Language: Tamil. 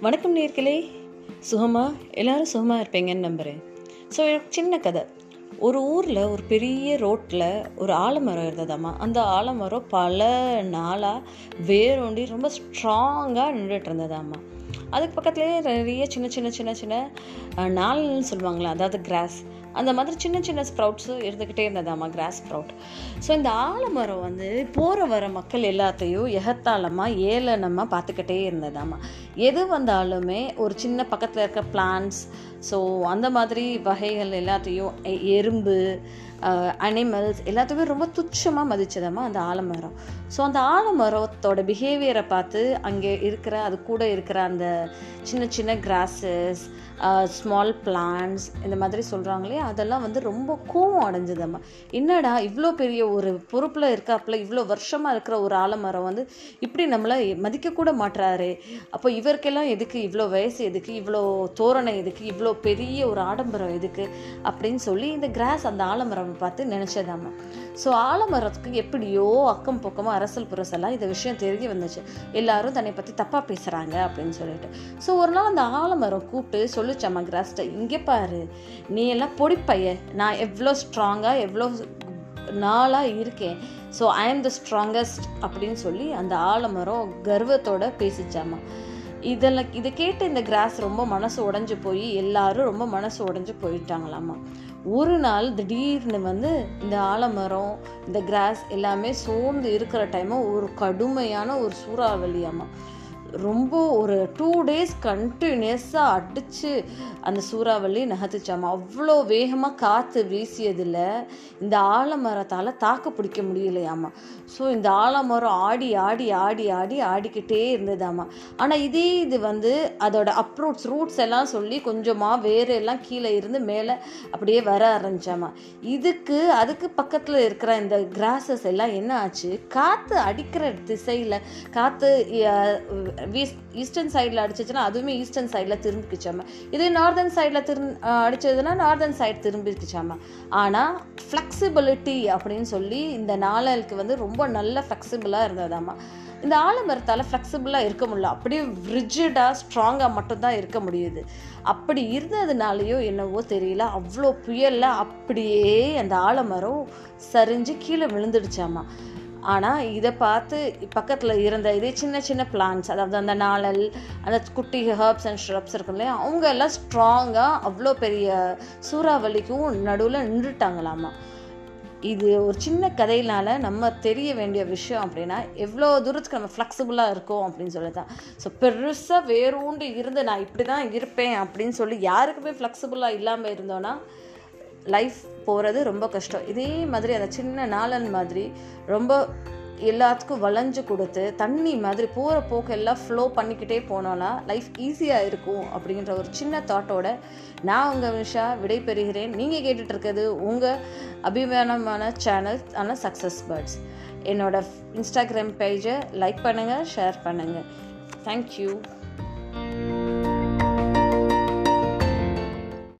வணக்கம் நேர்களே. சுகமா? எல்லாரும் சுகமாக இருப்பீங்கன்னு நம்புகிறேன் ஸோ சின்ன கதை. ஒரு ஊரில் ஒரு பெரிய ரோட்டில் ஒரு ஆலமரம் இருந்ததாம்மா அந்த ஆலமரம் பல நாளாக வேரோண்டி ரொம்ப ஸ்ட்ராங்காக நின்றுட்டு இருந்ததாம்மா அதுக்கு பக்கத்துலேயே நிறைய சின்ன சின்ன சின்ன சின்ன நாள்னு சொல்லுவாங்களே அதாவது கிராஸ் அந்த மாதிரி சின்ன சின்ன ஸ்ப்ரவுட்ஸும் இருந்துக்கிட்டே இருந்ததாம்மா கிராஸ் ஸ்ப்ரவுட் ஸோ இந்த ஆலமரம் வந்து போகிற வர மக்கள் எல்லாத்தையும் எகத்தாளமாக ஏளனமாக பார்த்துக்கிட்டே இருந்ததாம்மா. எது வந்தாலுமே ஒரு சின்ன பக்கத்தில் இருக்க பிளான்ஸ் ஸோ அந்த மாதிரி வகைகள் எல்லாத்தையும் எ- எறும்பு அனிமல்ஸ் எல்லாத்தையுமே ரொம்ப துச்சமாக மதிச்சதாம்மா அந்த ஆலமரம். ஸோ அந்த ஆலமரத்தோட பிஹேவியரை பார்த்து அங்கே இருக்கிற அது கூட இருக்கிற அந்த சின்ன சின்ன கிராஸஸ் ஸ்மால் பிளான்ஸ் இந்த மாதிரி சொல்கிறாங்களே அதெல்லாம் வந்து ரொம்ப கோவம் அடைஞ்சதம்மா. என்னடா இவ்வளோ பெரிய ஒரு பொறுப்பில் இருக்காப்புல இவ்வளோ வருஷமாக இருக்கிற ஒரு ஆலமரம் வந்து இப்படி நம்மளை மதிக்கக்கூட மாட்டுறாரு அப்போ இவருக்கெல்லாம் எதுக்கு இவ்வளோ வயசு எதுக்கு இவ்வளோ தோரணை எதுக்கு இவ்வளோ பெரிய ஒரு ஆடம்பரம் எதுக்கு அப்படின்னு சொல்லி இந்த கிராஸ் அந்த ஆலமரம் பார்த்து நினச்சதாம்மா ஸோ ஆலமரத்துக்கு எப்படியோ அக்கம் பக்கமாக அரசல் புரசெல்லாம் இந்த விஷயம் தெரிய வந்துச்சு. எல்லாரும் தன்னை பற்றி தப்பாக பேசுகிறாங்க அப்படின்னு சொல்லிட்டு. ஸோ ஒரு நாள் அந்த ஆலமரம் கூப்பிட்டு சொல்லிச்சாம்மா கிராஸ்ட்டை இங்கே பாரு. நீ எல்லாம் பொடிப்பைய. நான் எவ்வளோ ஸ்ட்ராங்காக எவ்வளோ நாளாக இருக்கேன். ஸோ ஐ ஆம் த ஸ்ட்ராங்கஸ்ட் அப்படின்னு சொல்லி அந்த ஆலமரம் கர்வத்தோட பேசிச்சாம்மா இதெல்லாம் இதை கேட்டு இந்த கிராஸ் ரொம்ப மனசு உடஞ்சி போய் எல்லாரும் ரொம்ப மனசு உடஞ்சி போயிட்டாங்களாமா. ஒரு நாள் திடீர்னு வந்து இந்த ஆலமரம் இந்த கிராஸ் எல்லாமே சோர்ந்து இருக்கிற டைமு ஒரு கடுமையான ஒரு சூறாவளியாமா ரொம்ப ஒரு டூ டேஸ் கண்டினியூஸாக அடித்து அந்த சூறாவளி நகர்த்துச்சாமா? அவ்வளோ வேகமாக காற்று வீசியதில் இந்த ஆலமரத்தால் தாக்கு பிடிக்க முடியலையாமா? ஸோ இந்த ஆலமரம் ஆடி ஆடி ஆடி ஆடி ஆடிக்கிட்டே இருந்ததாமா? ஆனால் இதே இது வந்து அதோட அப்ரூட்ஸ் ரூட்ஸ் எல்லாம் சொல்லி கொஞ்சமாக வேறு எல்லாம் கீழே இருந்து மேலே அப்படியே வர ஆரம்பிச்சாமா? இதுக்கு அதுக்கு பக்கத்தில் இருக்கிற இந்த கிராஸஸ் எல்லாம் என்ன ஆச்சு? காற்று அடிக்கிற திசையில் காற்று ஈஸ்டர்ன் சைடில் அடிச்சிச்சுன்னா அதுவுமே ஈஸ்டர்ன் சைடில் திரும்பிக்குச்சாமா இதே நார்தர்ன் சைடில் திரு அடிச்சதுன்னா நார்தர்ன் சைடு திரும்பிக்குச்சாமா ஆனால் ஃப்ளெக்சிபிலிட்டி அப்படின்னு சொல்லி இந்த நாளலுக்கு வந்து ரொம்ப நல்ல ஃப்ளெக்சிபிளாக இருந்ததாம்மா இந்த ஆலமரத்தால் ஃப்ளெக்சிபிளாக இருக்க முடியல. அப்படியே ரிஜிடாக ஸ்ட்ராங்காக மட்டும்தான் இருக்க முடியுது. அப்படி இருந்ததுனாலையோ என்னவோ தெரியல. அவ்வளோ புயலில் அப்படியே அந்த ஆலமரம் சரிஞ்சு கீழே விழுந்துடுச்சாமா. ஆனால் இதை பார்த்து பக்கத்தில் இருந்த இதே சின்ன சின்ன பிளான்ஸ் அதாவது அந்த நாளல் அந்த குட்டி ஹர்ப்ஸ் அண்ட் ஷ்ரப்ஸ் இருக்கும் இல்லையா அவங்க எல்லாம் ஸ்ட்ராங்காக அவ்வளோ பெரிய சூறாவளிக்கும் நடுவில் நின்றுட்டாங்களாமா. இது ஒரு சின்ன கதையினால நம்ம தெரிய வேண்டிய விஷயம் அப்படின்னா எவ்வளோ தூரத்துக்கு நம்ம ஃப்ளெக்சிபிளாக இருக்கோம் அப்படின்னு சொல்லி தான் ஸோ பெருசாக வேரூண்டு இருந்து நான் இப்படி தான் இருப்பேன் அப்படின்னு சொல்லி யாருக்குமே ஃப்ளெக்சிபிளாக இல்லாமல் இருந்தோன்னா லைஃப் போகிறது ரொம்ப கஷ்டம். இதே மாதிரி அந்த சின்ன நாளன் மாதிரி ரொம்ப எல்லாத்துக்கும் வளைஞ்சு கொடுத்து தண்ணி மாதிரி போகிற போக்கெல்லாம் ஃப்ளோ பண்ணிக்கிட்டே போனோன்னா லைஃப் ஈஸியாக இருக்கும் அப்படின்ற ஒரு சின்ன தாட்டோட நான் உங்கள் விஷா விடைபெறுகிறேன். நீங்கள் கேட்டுட்ருக்கிறது உங்கள் அபிமானமான சேனல் ஆன சக்ஸஸ் பேர்ட்ஸ் என்னோடய இன்ஸ்டாகிராம் பேஜை லைக் பண்ணுங்கள் ஷேர் பண்ணுங்கள் தேங்க்யூ